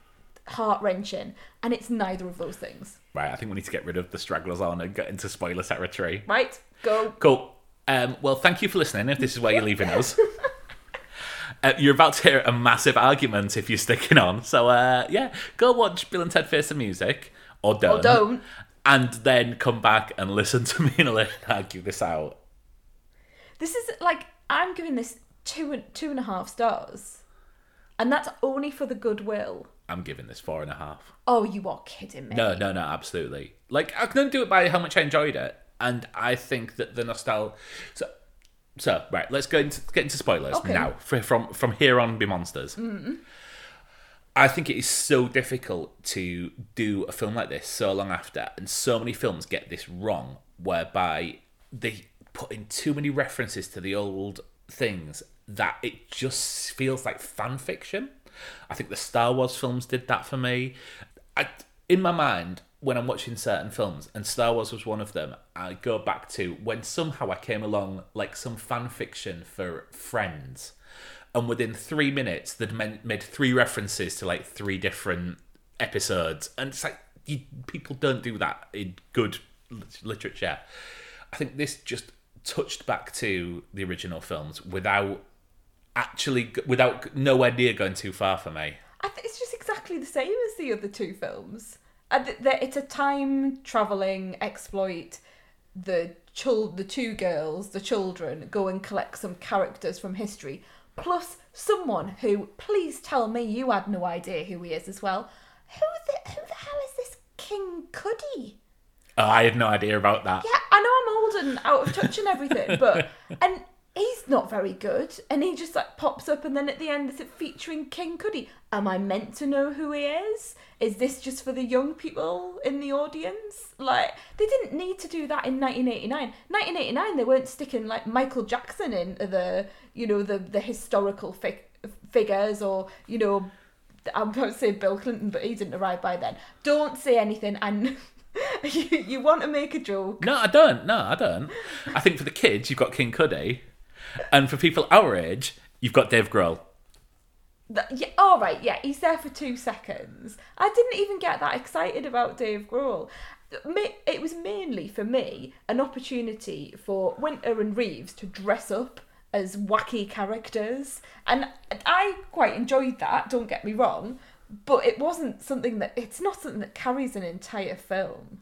heart wrenching, and it's neither of those things. Right, I think we need to get rid of the stragglers on and get into spoiler territory. Right? Go. Cool. Um, well, thank you for listening. If this is where you're leaving us, uh, you're about to hear a massive argument if you're sticking on. So, uh, yeah, go watch Bill and Ted Face the Music, or don't, Or don't. and then come back and listen to me and argue this out. This is like I'm giving this two and two and a half stars, and that's only for the goodwill. I'm giving this four and a half. Oh, you are kidding me? No, no, no, absolutely. Like I can do it by how much I enjoyed it, and I think that the nostalgia. So, so right, let's go into get into spoilers Okay. now. From from here on, be monsters. Mm-hmm. I think it is so difficult to do a film like this so long after, and so many films get this wrong, whereby they put in too many references to the old things that it just feels like fan fiction. I think the Star Wars films did that for me. I, in my mind, when I'm watching certain films, and Star Wars was one of them, I go back to when somehow I came along like some fan fiction for Friends and within three minutes they'd made three references to like three different episodes and it's like you, people don't do that in good literature i think this just touched back to the original films without actually without nowhere near going too far for me I it's just exactly the same as the other two films. And it's a time traveling exploit. The chil- the two girls, the children, go and collect some characters from history, plus someone who, please tell me you had no idea who he is as well. Who the who the hell is this Kid Cudi? Oh, I had no idea about that. Yeah, I know I'm old and out of touch and everything, but and he's not very good. And he just like pops up, and then at the end, is it featuring Kid Cudi? Am I meant to know who he is? Is this just for the young people in the audience? Like they didn't need to do that in 1989. 1989, they weren't sticking like Michael Jackson in the you know the the historical fig- figures or you know. I'm about to say Bill Clinton, but he didn't arrive by then. Don't say anything, and you, you want to make a joke. No, I don't. No, I don't. I think for the kids, you've got Kid Cudi, and for people our age, you've got Dave Grohl. Th- Yeah, all right, yeah, he's there for two seconds. I didn't even get that excited about Dave Grohl. It was mainly for me an opportunity for Winter and Reeves to dress up as wacky characters, and I quite enjoyed that. Don't get me wrong, but it wasn't something that it's not something that carries an entire film.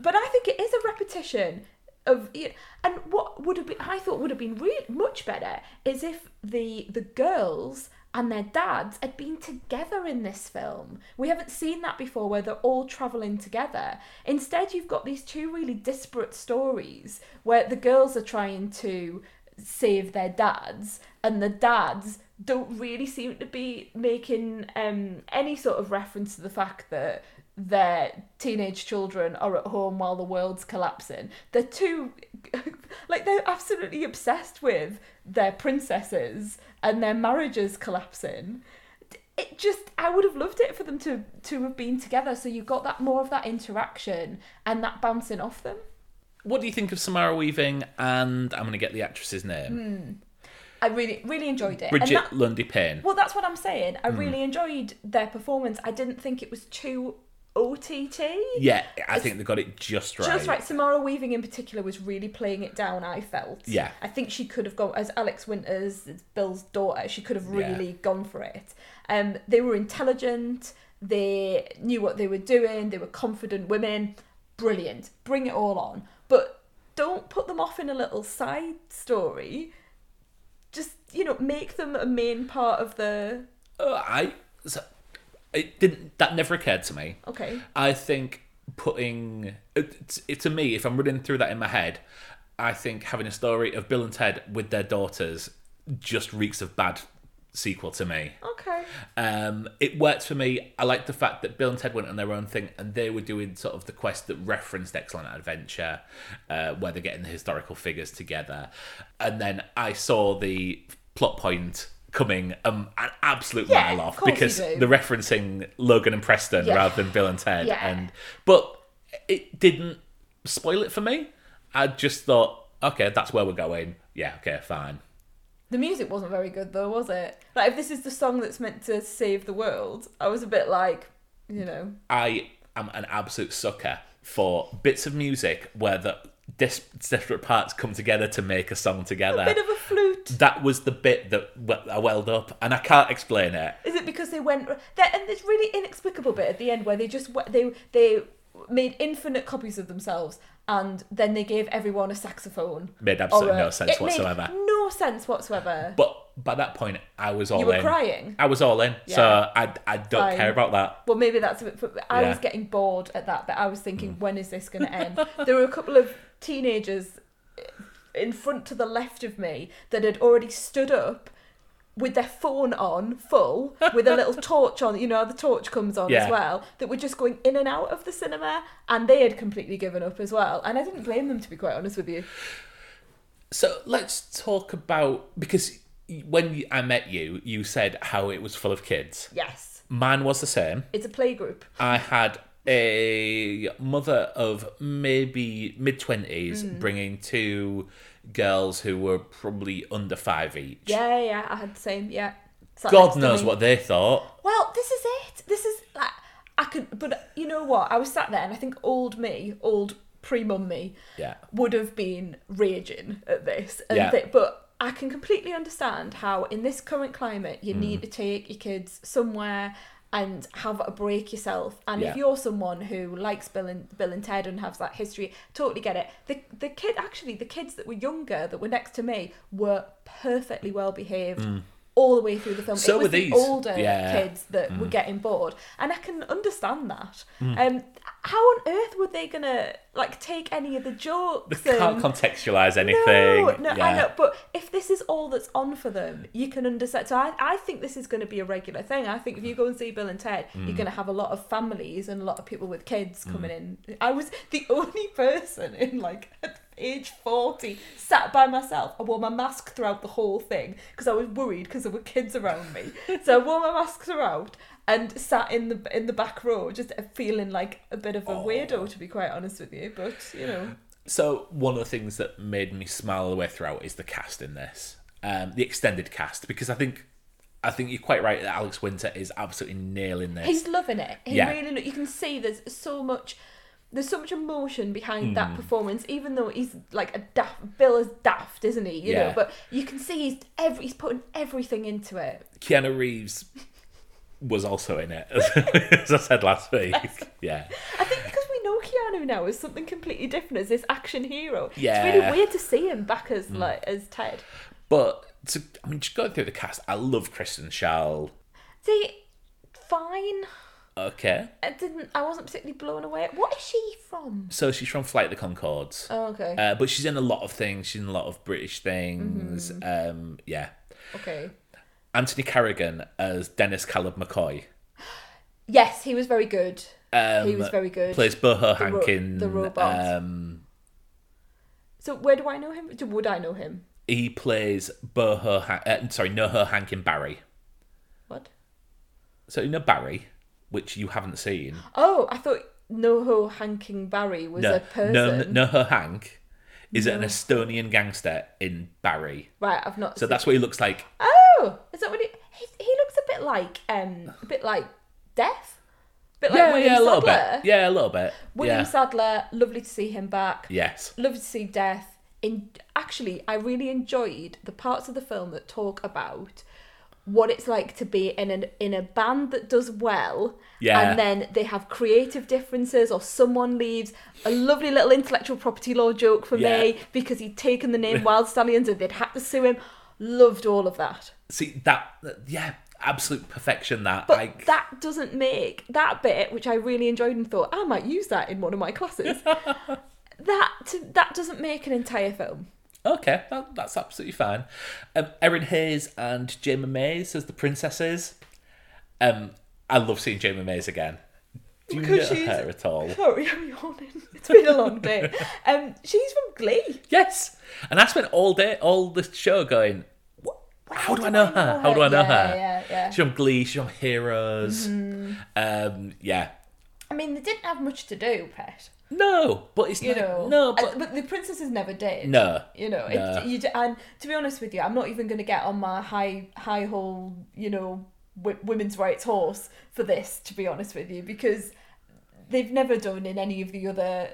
But I think it is a repetition of you know, and what would have been I thought would have been really much better is if the the girls and their dads had been together in this film. We haven't seen that before where they're all traveling together. Instead you've got these two really disparate stories where the girls are trying to save their dads and the dads don't really seem to be making um, any sort of reference to the fact that their teenage children are at home while the world's collapsing. They're too, like, they're absolutely obsessed with their princesses and their marriages collapsing. It just, I would have loved it for them to to have been together. So you got that more of that interaction and that bouncing off them. What do you think of Samara Weaving and I'm going to get the actress's name? Hmm. I really, really enjoyed it. Brigette that- Lundy-Paine. Well, that's what I'm saying. I really enjoyed their performance. I didn't think it was too OTT. Yeah, I think they got it just right. Just right. Samara Weaving in particular was really playing it down, I felt. Yeah. I think she could have gone, as Alex Winters, it's Bill's daughter, she could have really gone for it. Um, they were intelligent, they knew what they were doing, they were confident women. Brilliant. Bring it all on. But don't put them off in a little side story. Just, you know, make them a main part of the. Uh, I so, it didn't that never occurred to me. Okay. I think putting it, it to me if I'm running through that in my head, I think having a story of Bill and Ted with their daughters just reeks of bad sequel to me. Okay. Um, it worked for me. I like the fact that Bill and Ted went on their own thing, and they were doing sort of the quest that referenced Excellent Adventure, uh, where they're getting the historical figures together. And then I saw the plot point coming um, an absolute Yeah, mile off because they're referencing Logan and Preston Yeah. rather than Bill and Ted. Yeah. And but it didn't spoil it for me. I just thought, okay, that's where we're going. Yeah, okay, fine. The music wasn't very good though, was it? Like if this is the song that's meant to save the world, I was a bit like, you know, I am an absolute sucker for bits of music where the dis- desperate parts come together to make a song together. a bit of a flute. that was the bit that I welled up, and I can't explain it. Is it because they went there and this really inexplicable bit at the end where they just they they made infinite copies of themselves and then they gave everyone a saxophone. Made absolutely a- no sense whatsoever. no sense whatsoever. But by that point, I was all You were in. crying? I was all in, Yeah. so I, I don't Fine. care about that. Well, maybe that's a bit. I Yeah. Mm. was getting bored at that, but I was thinking, when is this going to end? there were a couple of teenagers in front to the left of me that had already stood up with their phone on full with a little torch on you know the torch comes on Yeah. as well that were just going in and out of the cinema and they had completely given up as well and i didn't blame them to be quite honest with you So let's talk about because when I met you, you said how it was full of kids. yes Mine was the same. it's a playgroup I had a mother of maybe mid twenties Mm. bringing two girls who were probably under five each. yeah yeah i had the same yeah God knows what they thought. Well, this is it. This is like I could, but you know what? I was sat there, and I think old me, old pre-mum me, Yeah. would have been raging at this. And Yeah. but I can completely understand how, in this current climate, Mm. you need to take your kids somewhere and have a break yourself. And Yeah. if you're someone who likes Bill and Bill and Ted and has that history, totally get it. The the kid actually the kids that were younger that were next to me were perfectly well behaved. Mm. All the way through the film, Mm. So it was were the older Yeah. Mm. kids that were getting bored, and I can understand that. Mm. Um, how on earth were they gonna like take any of the jokes? They can't and- contextualize anything. no, no, yeah. I know. But if this is all that's on for them, you can understand. So I, I think this is going to be a regular thing. I think if you go and see Bill and Ted, Mm. you're going to have a lot of families and a lot of people with kids coming in. I was the only person in like age 40 sat by myself. I wore my mask throughout the whole thing because I was worried because there were kids around me. so I wore my mask throughout and sat in the in the back row just feeling like a bit of a weirdo to be quite honest with you but you know So one of the things that made me smile all the way throughout is the cast in this, um, the extended cast, because I think, I think you're quite right that Alex Winter is absolutely nailing this. He's loving it. He Yeah. really, you can see there's so much, there's so much emotion behind Hmm. that performance. Even though he's like a daft, Bill is daft, isn't he? You Yeah. know, but you can see he's every, he's putting everything into it. Keanu Reeves was also in it, as I said last week. Yeah, I think because we know Keanu now as something completely different as this action hero. Yeah. it's really weird to see him back as Hmm. like as Ted. but to, I mean, just going through the cast, I love Kristen Schaal. See, fine. Okay, I didn't. I wasn't particularly blown away. What is she from? so she's from Flight of the Conchords. Oh, okay. Uh, but she's in a lot of things. She's in a lot of British things. Mm-hmm. Um, yeah. okay. Anthony Carrigan as Dennis Caleb McCoy. Yes, he was very good. Um, He was very good. Plays Boho The ro- the robot. Um, So where do I know him? Would I know him? he plays Boho. Han- uh, sorry, Noho Hank in Barry. What? So you know Barry, which you haven't seen. Oh, I thought Noho Hanking Barry was No, a person. no, Noho Hank is an Estonian gangster in Barry. Right, I've not. So that's what he looks like. Oh, is that what he? He, he looks a bit like um, a bit like Death. A bit like yeah, William yeah, a little bit. Yeah, a little bit. William yeah. Sadler. Lovely to see him back. yes. Lovely to see Death. In actually, I really enjoyed the parts of the film that talk about what it's like to be in an in a band that does well Yeah. and then they have creative differences or someone leaves a lovely little intellectual property law joke for Yeah. me because he'd taken the name Wild Stallions and they'd had to sue him loved all of that See that? Yeah, absolute perfection. That but I. that doesn't make that bit which I really enjoyed and thought I might use that in one of my classes that that doesn't make an entire film Okay, that, that's absolutely fine. Um, Erinn Hayes and Jayma Mays as the princesses. Um, I love seeing Jayma Mays again. Do you Because know she's- her at all? Sorry, I'm yawning. It's been a long day. Um, she's from Glee. Yes. And I spent all day, all the show going, "What- how do I know her? How do I know yeah, her? Yeah, yeah. She's from Glee, she's from Heroes. Mm-hmm. Um, yeah. I mean, they didn't have much to do, Pet. No, but it's You not, know. no, but but the princesses never did. no. You know, No. it, you, and to be honest with you, I'm not even going to get on my high high hole, you know, w- women's rights horse for this. To be honest with you, because they've never done in any of the other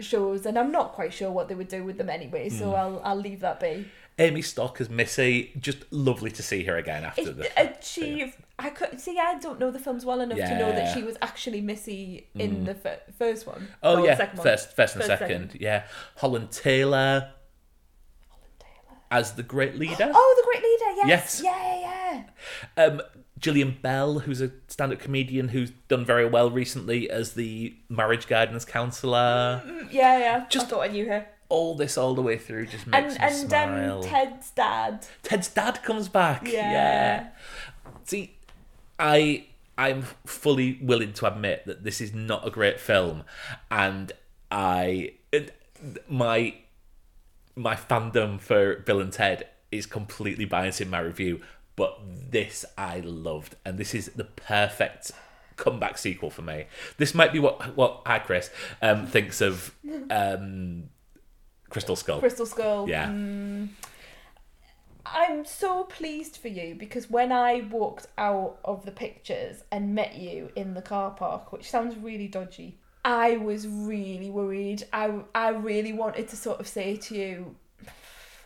shows, and I'm not quite sure what they would do with them anyway. So hmm. I'll I'll leave that be. Amy Stoch as Missy, just lovely to see her again after the. she, I could see. I don't know the films well enough to know that she was actually Missy in the fir- first one. Oh the yeah, second one. first, first and First, second. Yeah, Holland Taylor Taylor. as the great leader. Oh, the great leader. Yes. Yes. Yeah, yeah, yeah. Um, Jillian Bell, who's a stand-up comedian who's done very well recently as the marriage guidance counsellor. Mm, Yeah, yeah. Just- I thought I knew her. All this all the way through just And makes me and smile. um, Ted's dad. Ted's dad comes back. Yeah. See, I I'm fully willing to admit that this is not a great film, and I it, my my fandom for Bill and Ted is completely biased in my review, but this I loved, and this is the perfect comeback sequel for me. This might be what what I Chris um, thinks of um, Crystal Skull. Crystal Skull. Yeah. Mm. I'm so pleased for you because when I walked out of the pictures and met you in the car park, which sounds really dodgy, I was really worried. I, I really wanted to sort of say to you,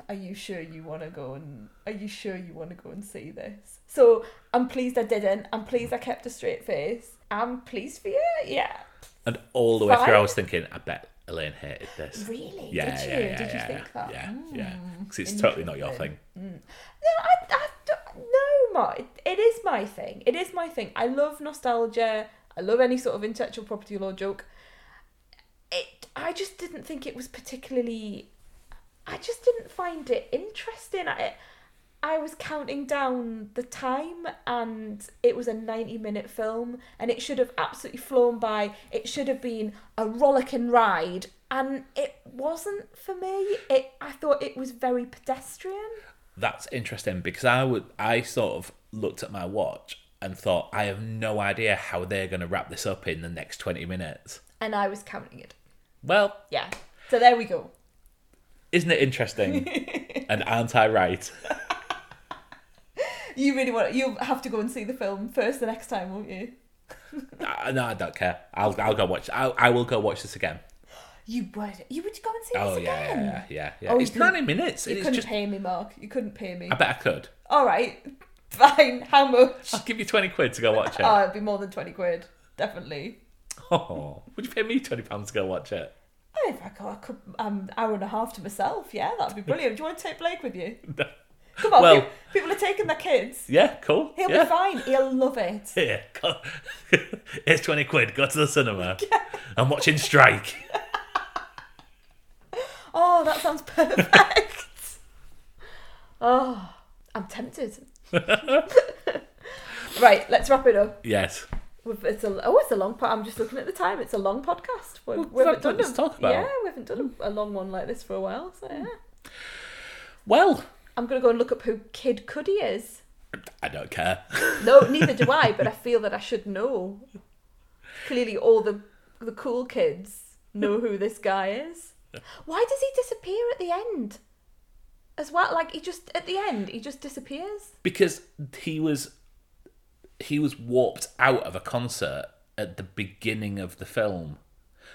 "Are you sure you want to go and Are you sure you want to go and see this?" So I'm pleased I didn't. I'm pleased I kept a straight face. I'm pleased for you. Yeah. And all the way through, I was thinking, I bet Elaine hated this. Really? Yeah, did yeah, you? yeah, did you yeah, think that? Yeah, Mm. yeah. Because it's totally not your thing. interesting. No, I, I don't- no, Mark. It, it is my thing. It is my thing. I love nostalgia. I love any sort of intellectual property law joke. It. I just didn't think it was particularly. I just didn't find it interesting. I, I was counting down the time, and it was a ninety-minute film, and it should have absolutely flown by. It should have been a rollicking ride, and it wasn't for me. It. I thought it was very pedestrian. That's interesting because I would I sort of looked at my watch and thought I have no idea how they're going to wrap this up in the next 20 minutes. and I was counting it. Well, Yeah. So there we go. isn't it interesting? and aren't I right? You really want you have to go and see the film first the next time, won't you? Uh, no, I don't care. I'll I'll go watch. I I will go watch this again. You would you would go and see Oh this yeah, again? yeah, yeah, yeah. Oh, it's 90 minutes. You It's couldn't just. pay me, Mark. You couldn't pay me. I bet I could. All right, fine. How much? I'll give you 20 quid to go watch it. Oh, it'd be more than twenty quid, definitely. Oh, would you pay me 20 pounds to go watch it? Oh, If I could, I could um, hour and a half to myself, yeah, that'd be brilliant. Do you want to take Blake with you? Come on, Well- pe- people are taking their kids. Yeah, cool. He'll yeah. be fine. He'll love it. Here, go. here's 20 quid. Go to the cinema. I'm watching Strike. Oh, that sounds perfect. oh, I'm tempted. right, let's wrap it up. Yes. It's a oh, it's a long. po- I'm just looking at the time. It's a long podcast. We, Well, we we've haven't got done a- to talk about. Yeah, we haven't done a, a long one like this for a while. So yeah, Well, I'm gonna go and look up who Kid Cudi is. I don't care. No, neither do I. But I feel that I should know. Clearly, all the the cool kids know who this guy is. Why does he disappear at the end? As well, like he just at the end, he just disappears. because he was he was warped out of a concert at the beginning of the film.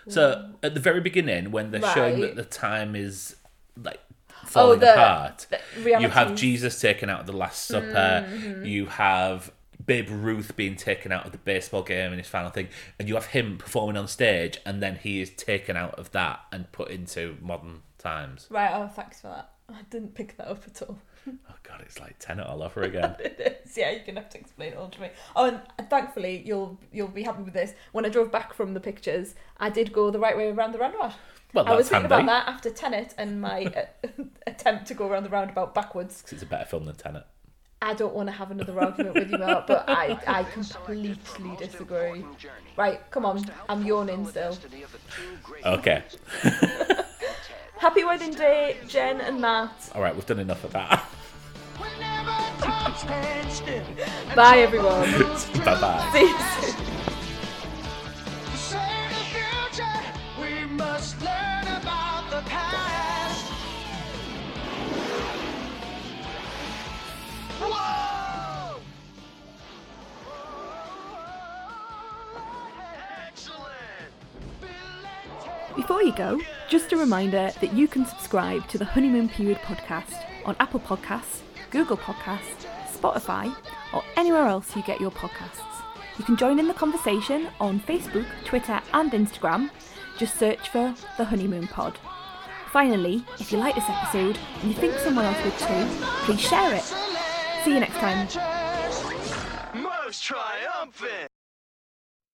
So at the very beginning, when they're showing that the time is like falling the- apart, the you have. Jesus taken out of the Last Supper. Mm-hmm. You have Babe Ruth being taken out of the baseball game in his final thing, and you have him performing on stage, and then he is taken out of that and put into modern times. Right. Oh, thanks for that. I didn't pick that up at all. Oh god, it's like Tenet all over again. It is. Yeah, you're gonna have to explain it all to me. Oh, and thankfully you'll you'll be happy with this. When I drove back from the pictures, I did go the right way around the roundabout. Well, I was thinking handy. about that after Tenet and my uh, attempt to go around the roundabout backwards. Because it's a better film than Tenet. I don't want to have another argument with you, Mark, but I, I completely disagree. Right, come on, I'm yawning still. Okay. Happy wedding day, Jen and Matt. All right, we've done enough of that. Whenever time stands Bye, everyone. bye bye. Before you go, just a reminder that you can subscribe to the Honeymoon Period podcast on Apple Podcasts, Google Podcasts, Spotify, or anywhere else you get your podcasts. You can join in the conversation on Facebook, Twitter, and Instagram. Just search for the Honeymoon Pod. Finally, if you like this episode and you think someone else would too, please share it. See you next time.